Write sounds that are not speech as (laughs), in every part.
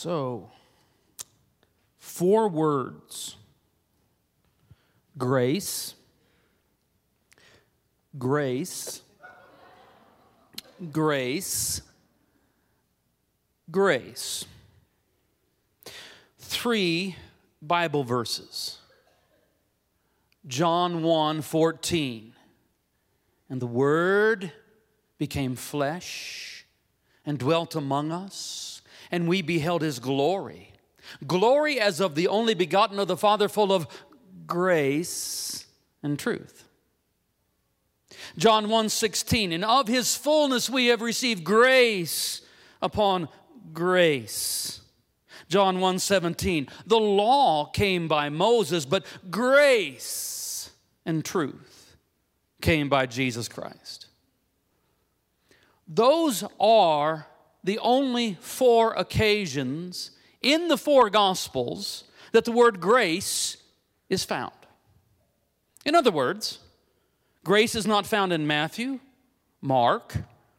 So, four words grace, grace, grace, grace. Three Bible verses. John 1 14. And the Word became flesh and dwelt among us, and we beheld his glory. Glory as of the only begotten of the Father, full of grace and truth. John 1 16, and of his fullness we have received grace upon grace. John 1 17, the law came by Moses, but grace and truth came by Jesus Christ. Those are the only four occasions in the four Gospels that the word grace is found. In other words, grace is not found in Matthew, Mark,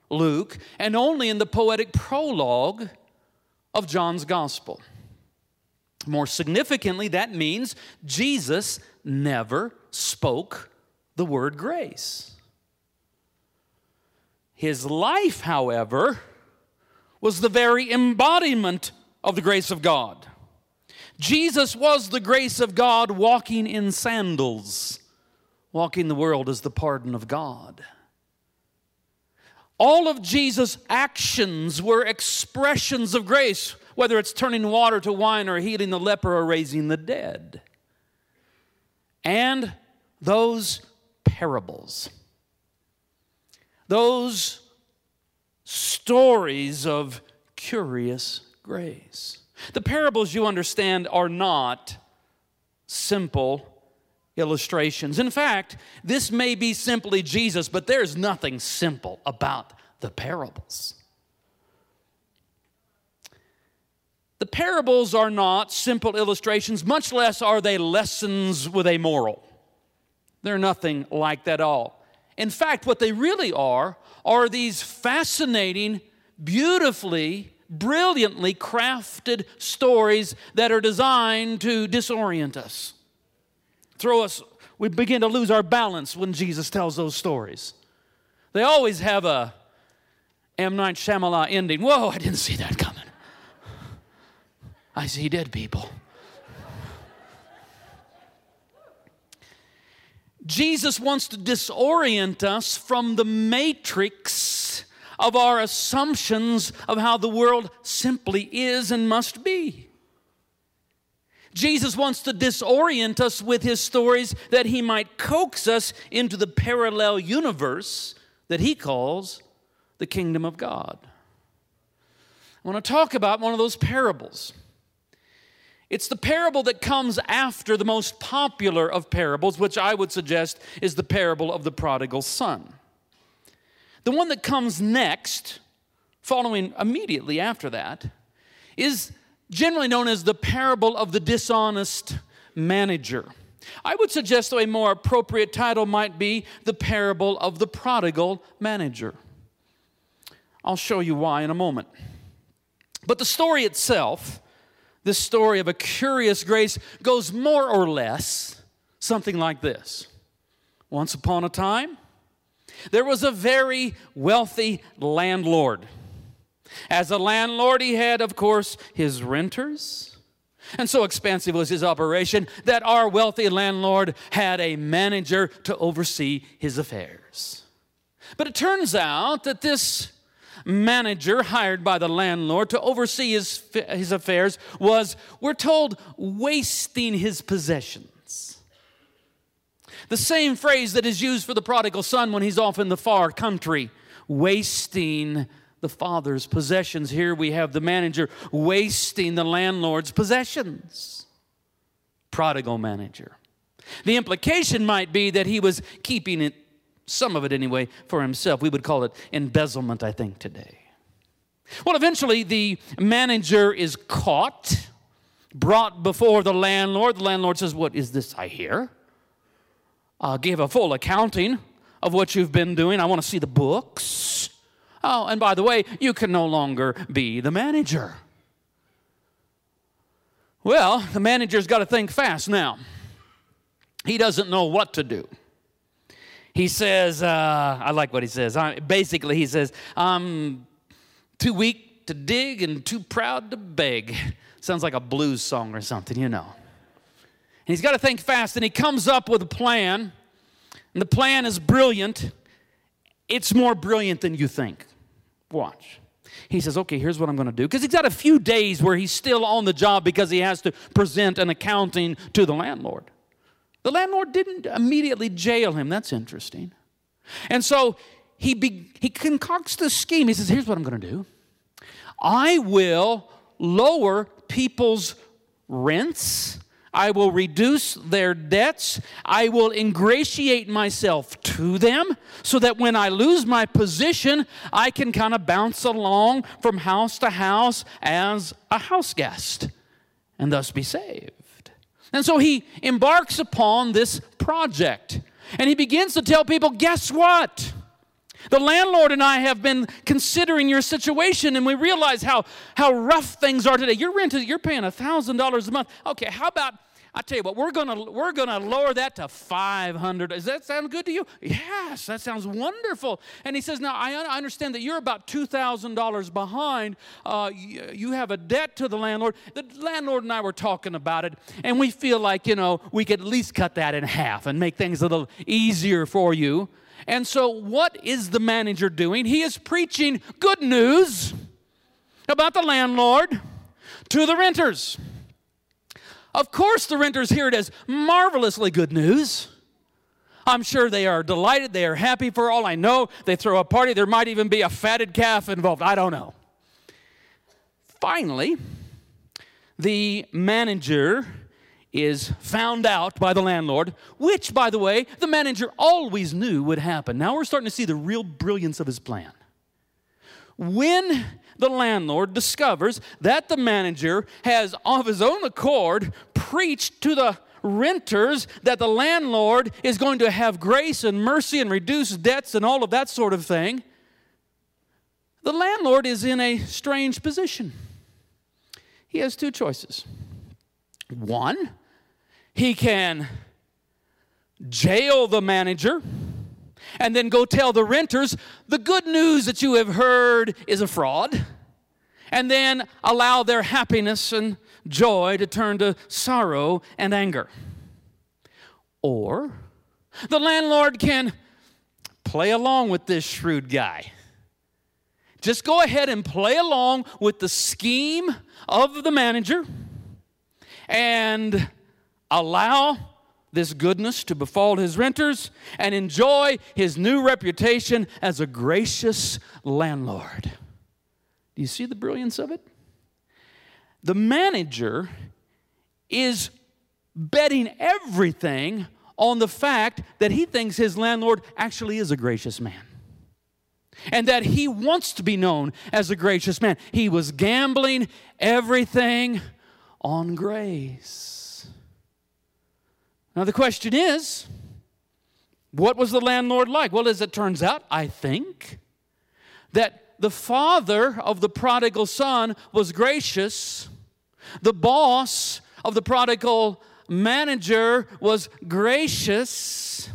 Luke, and only in the poetic prologue of John's Gospel. More significantly, that means Jesus never spoke the word grace. His life, however, was the very embodiment of the grace of God. Jesus was the grace of God walking in sandals, walking the world as the pardon of God. All of Jesus' actions were expressions of grace, whether it's turning water to wine or healing the leper or raising the dead. And those parables those stories of curious grace. The parables you understand are not simple illustrations. In fact, this may be simply Jesus, but there's nothing simple about the parables. The parables are not simple illustrations, much less are they lessons with a moral. They're nothing like that at all. In fact, what they really are are these fascinating, beautifully, brilliantly crafted stories that are designed to disorient us. Throw us, we begin to lose our balance when Jesus tells those stories. They always have a M. Night Shyamalan ending. Whoa, I didn't see that coming. I see dead people. Jesus wants to disorient us from the matrix of our assumptions of how the world simply is and must be. Jesus wants to disorient us with his stories that he might coax us into the parallel universe that he calls the kingdom of God. I want to talk about one of those parables. It's the parable that comes after the most popular of parables, which I would suggest is the parable of the prodigal son. The one that comes next, following immediately after that, is generally known as the parable of the dishonest manager. I would suggest, a more appropriate title might be the parable of the prodigal manager. I'll show you why in a moment. But the story itself this story of a curious grace goes more or less something like this Once upon a time, there was a very wealthy landlord. As a landlord, he had, of course, his renters. And so expansive was his operation that our wealthy landlord had a manager to oversee his affairs. But it turns out that this manager hired by the landlord to oversee his, his affairs was, we're told, wasting his possessions. The same phrase that is used for the prodigal son when he's off in the far country, wasting the father's possessions. Here we have the manager wasting the landlord's possessions. Prodigal manager. The implication might be that he was keeping it some of it anyway, for himself. We would call it embezzlement, I think, today. Well, eventually the manager is caught, brought before the landlord. The landlord says, What is this I hear? Uh, give a full accounting of what you've been doing. I want to see the books. Oh, and by the way, you can no longer be the manager. Well, the manager's got to think fast now. He doesn't know what to do. He says, uh, I like what he says. I, basically, he says, I'm too weak to dig and too proud to beg. (laughs) Sounds like a blues song or something, you know. And he's got to think fast, and he comes up with a plan. And the plan is brilliant. It's more brilliant than you think. Watch. He says, okay, here's what I'm going to do. Because he's got a few days where he's still on the job because he has to present an accounting to the landlord. The landlord didn't immediately jail him. That's interesting. And so he, be, he concocts the scheme. He says, here's what I'm going to do I will lower people's rents I will reduce their debts. I will ingratiate myself to them so that when I lose my position, I can kind of bounce along from house to house as a house guest and thus be saved. And so he embarks upon this project and he begins to tell people guess what? The landlord and I have been considering your situation, and we realize how, how rough things are today. Your rent is you're paying $1,000 a month. Okay, how about I tell you what, we're gonna we're gonna lower that to 500. Does that sound good to you? Yes, that sounds wonderful. And he says, now I understand that you're about two thousand dollars behind. Uh, you, you have a debt to the landlord. The landlord and I were talking about it, and we feel like you know we could at least cut that in half and make things a little easier for you. And so, what is the manager doing? He is preaching good news about the landlord to the renters. Of course, the renters hear it as marvelously good news. I'm sure they are delighted. They are happy for all I know. They throw a party. There might even be a fatted calf involved. I don't know. Finally, the manager is found out by the landlord, which, by the way, the manager always knew would happen. Now we're starting to see the real brilliance of his plan. When the landlord discovers that the manager has, of his own accord, preached to the renters that the landlord is going to have grace and mercy and reduce debts and all of that sort of thing, the landlord is in a strange position. He has two choices. One, he can jail the manager and then go tell the renters the good news that you have heard is a fraud, and then allow their happiness and joy to turn to sorrow and anger. Or the landlord can play along with this shrewd guy. Just go ahead and play along with the scheme of the manager and allow this goodness to befall his renters and enjoy his new reputation as a gracious landlord. Do you see the brilliance of it? The manager is betting everything on the fact that he thinks his landlord actually is a gracious man and that he wants to be known as a gracious man. He was gambling everything on grace. Now, the question is what was the landlord like? Well, as it turns out, I think that the father of the prodigal son was gracious, the boss of the prodigal manager was gracious.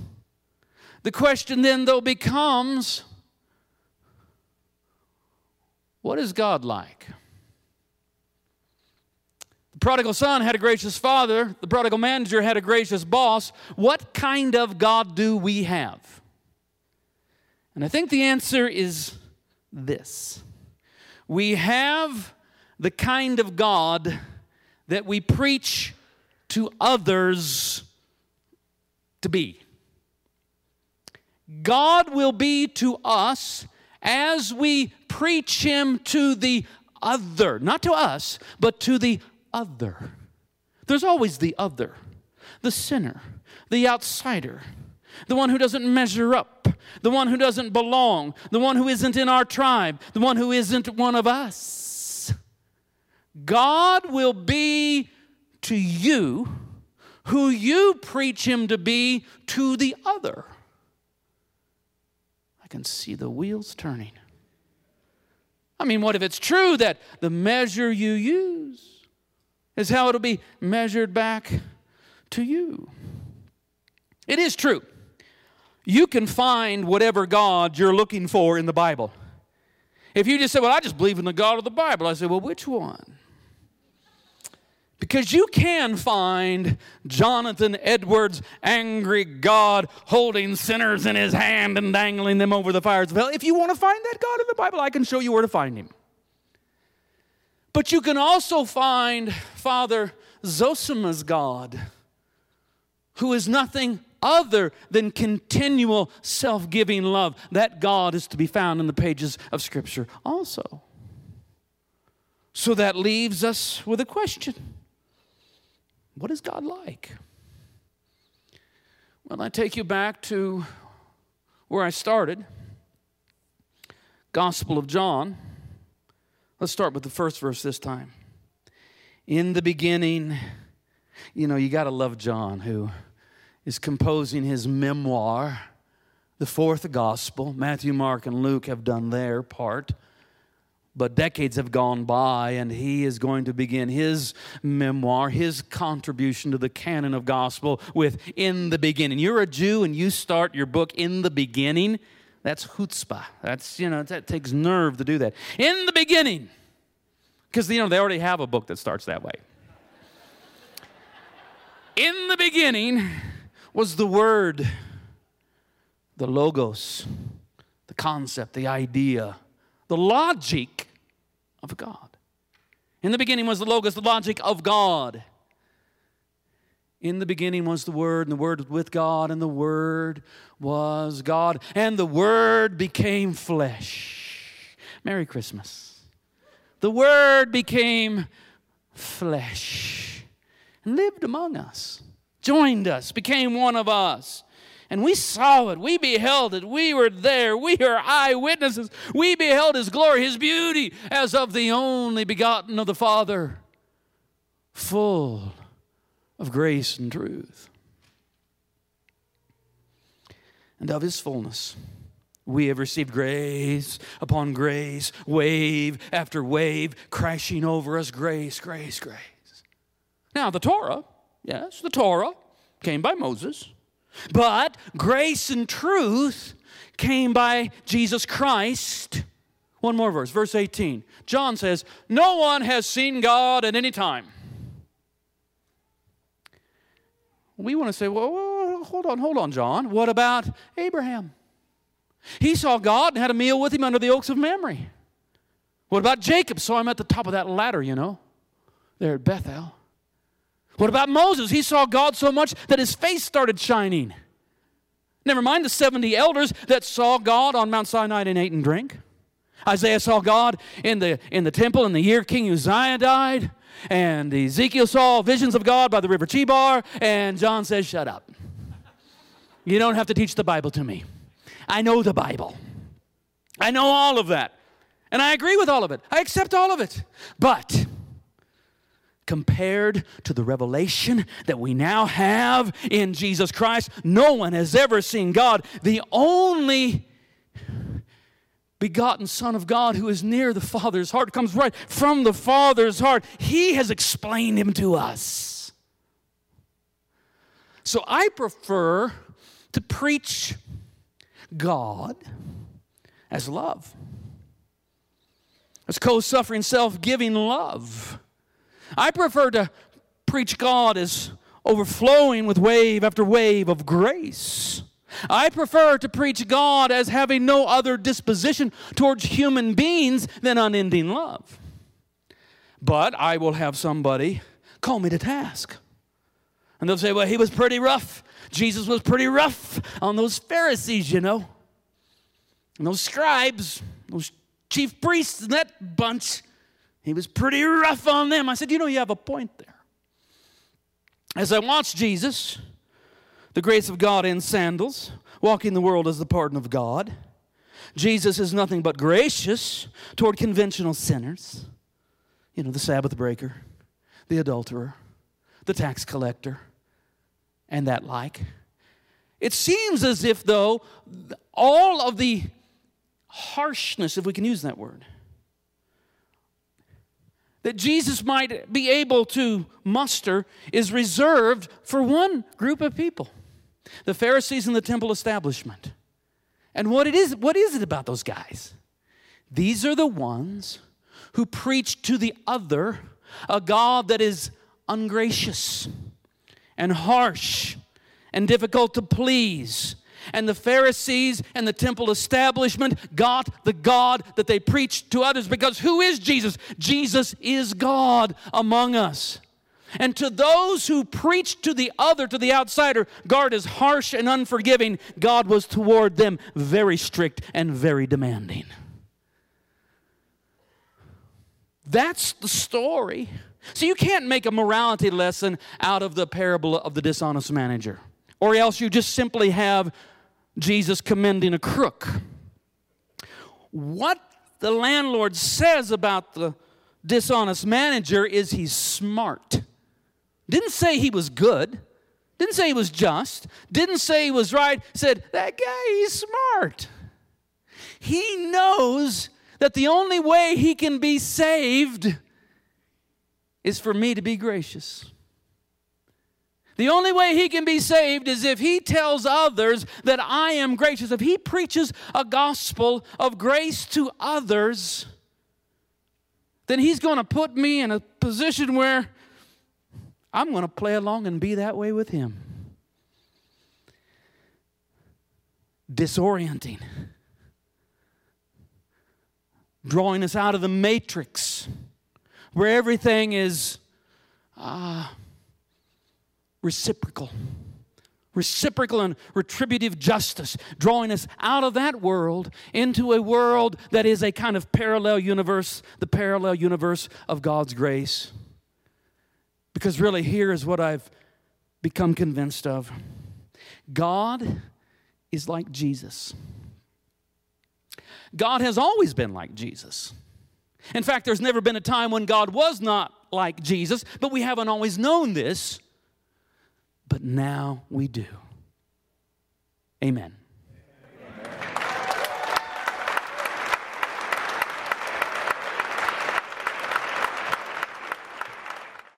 The question then, though, becomes what is God like? Prodigal son had a gracious father, the prodigal manager had a gracious boss. What kind of God do we have? And I think the answer is this we have the kind of God that we preach to others to be. God will be to us as we preach Him to the other, not to us, but to the other. There's always the other, the sinner, the outsider, the one who doesn't measure up, the one who doesn't belong, the one who isn't in our tribe, the one who isn't one of us. God will be to you who you preach him to be to the other. I can see the wheels turning. I mean, what if it's true that the measure you use is how it'll be measured back to you. It is true. You can find whatever God you're looking for in the Bible. If you just say, Well, I just believe in the God of the Bible, I say, Well, which one? Because you can find Jonathan Edwards' angry God holding sinners in his hand and dangling them over the fires of hell. If you want to find that God in the Bible, I can show you where to find him. But you can also find Father Zosima's God, who is nothing other than continual self giving love. That God is to be found in the pages of Scripture also. So that leaves us with a question What is God like? Well, I take you back to where I started Gospel of John. Let's start with the first verse this time. In the beginning, you know, you got to love John, who is composing his memoir, the fourth gospel. Matthew, Mark, and Luke have done their part. But decades have gone by, and he is going to begin his memoir, his contribution to the canon of gospel with In the Beginning. You're a Jew and you start your book in the beginning. That's chutzpah. That's, you know, that takes nerve to do that. In the beginning. Because, you know, they already have a book that starts that way. In the beginning was the Word, the Logos, the concept, the idea, the logic of God. In the beginning was the Logos, the logic of God. In the beginning was the Word, and the Word was with God, and the Word was God, and the Word became flesh. Merry Christmas. The Word became flesh and lived among us, joined us, became one of us. And we saw it. We beheld it. We were there. We are eyewitnesses. We beheld His glory, His beauty, as of the only begotten of the Father, full of grace and truth. And of his fullness, we have received grace upon grace, wave after wave, crashing over us, grace, grace, grace. Now, the Torah, yes, the Torah came by Moses, but grace and truth came by Jesus Christ. One more verse, verse 18. John says, No one has seen God at any time. We want to say, well, hold on, hold on, John. What about Abraham? He saw God and had a meal with him under the oaks of Mamre. What about Jacob? Saw him at the top of that ladder, you know, there at Bethel. What about Moses? He saw God so much that his face started shining. Never mind the 70 elders that saw God on Mount Sinai and ate and drank. Isaiah saw God in the, in the temple in the year King Uzziah died. And Ezekiel saw visions of God by the river Chebar, and John says, Shut up. You don't have to teach the Bible to me. I know the Bible. I know all of that. And I agree with all of it. I accept all of it. But compared to the revelation that we now have in Jesus Christ, no one has ever seen God. The only begotten Son of God who is near the Father's heart, comes right from the Father's heart. He has explained him to us. So I prefer to preach God as love, as co suffering, self giving love. I prefer to preach God as overflowing with wave after wave of grace. I prefer to preach God as having no other disposition towards human beings than unending love. But I will have somebody call me to task. And they'll say, well, he was pretty rough. Jesus was pretty rough on those Pharisees, you know. And those scribes, those chief priests, and that bunch. He was pretty rough on them. I said, you know, you have a point there. As I watched Jesus, the grace of God in sandals, walking the world as the pardon of God. Jesus is nothing but gracious toward conventional sinners. You know, the Sabbath breaker, the adulterer, the tax collector, and that like. It seems as if, though, all of the harshness, if we can use that word, that Jesus might be able to muster is reserved for one group of people the Pharisees and the temple establishment. And what, it is, what is it about those guys? These are the ones who preach to the other a God that is ungracious and harsh and difficult to please. And the Pharisees and the temple establishment got the God that they preached to others because who is Jesus? Jesus is God among us. And to those who preached to the other, to the outsider, God is harsh and unforgiving. God was toward them very strict and very demanding. That's the story. So you can't make a morality lesson out of the parable of the dishonest manager, or else you just simply have Jesus commending a crook. What the landlord says about the dishonest manager is he's smart. Didn't say he was good. Didn't say he was just. Didn't say he was right. Said, that guy, he's smart. He knows that the only way he can be saved is for me to be gracious. The only way he can be saved is if he tells others that I am gracious. If he preaches a gospel of grace to others, then he's going to put me in a position where I'm going to play along and be that way with him. Disorienting drawing us out of the matrix where everything is uh, reciprocal. Reciprocal and retributive justice, drawing us out of that world into a world that is a kind of parallel universe, the parallel universe of God's grace. Because really, here is what I've become convinced of God is like Jesus. God has always been like Jesus. In fact, there's never been a time when God was not like Jesus, but we haven't always known this. But now we do. Amen.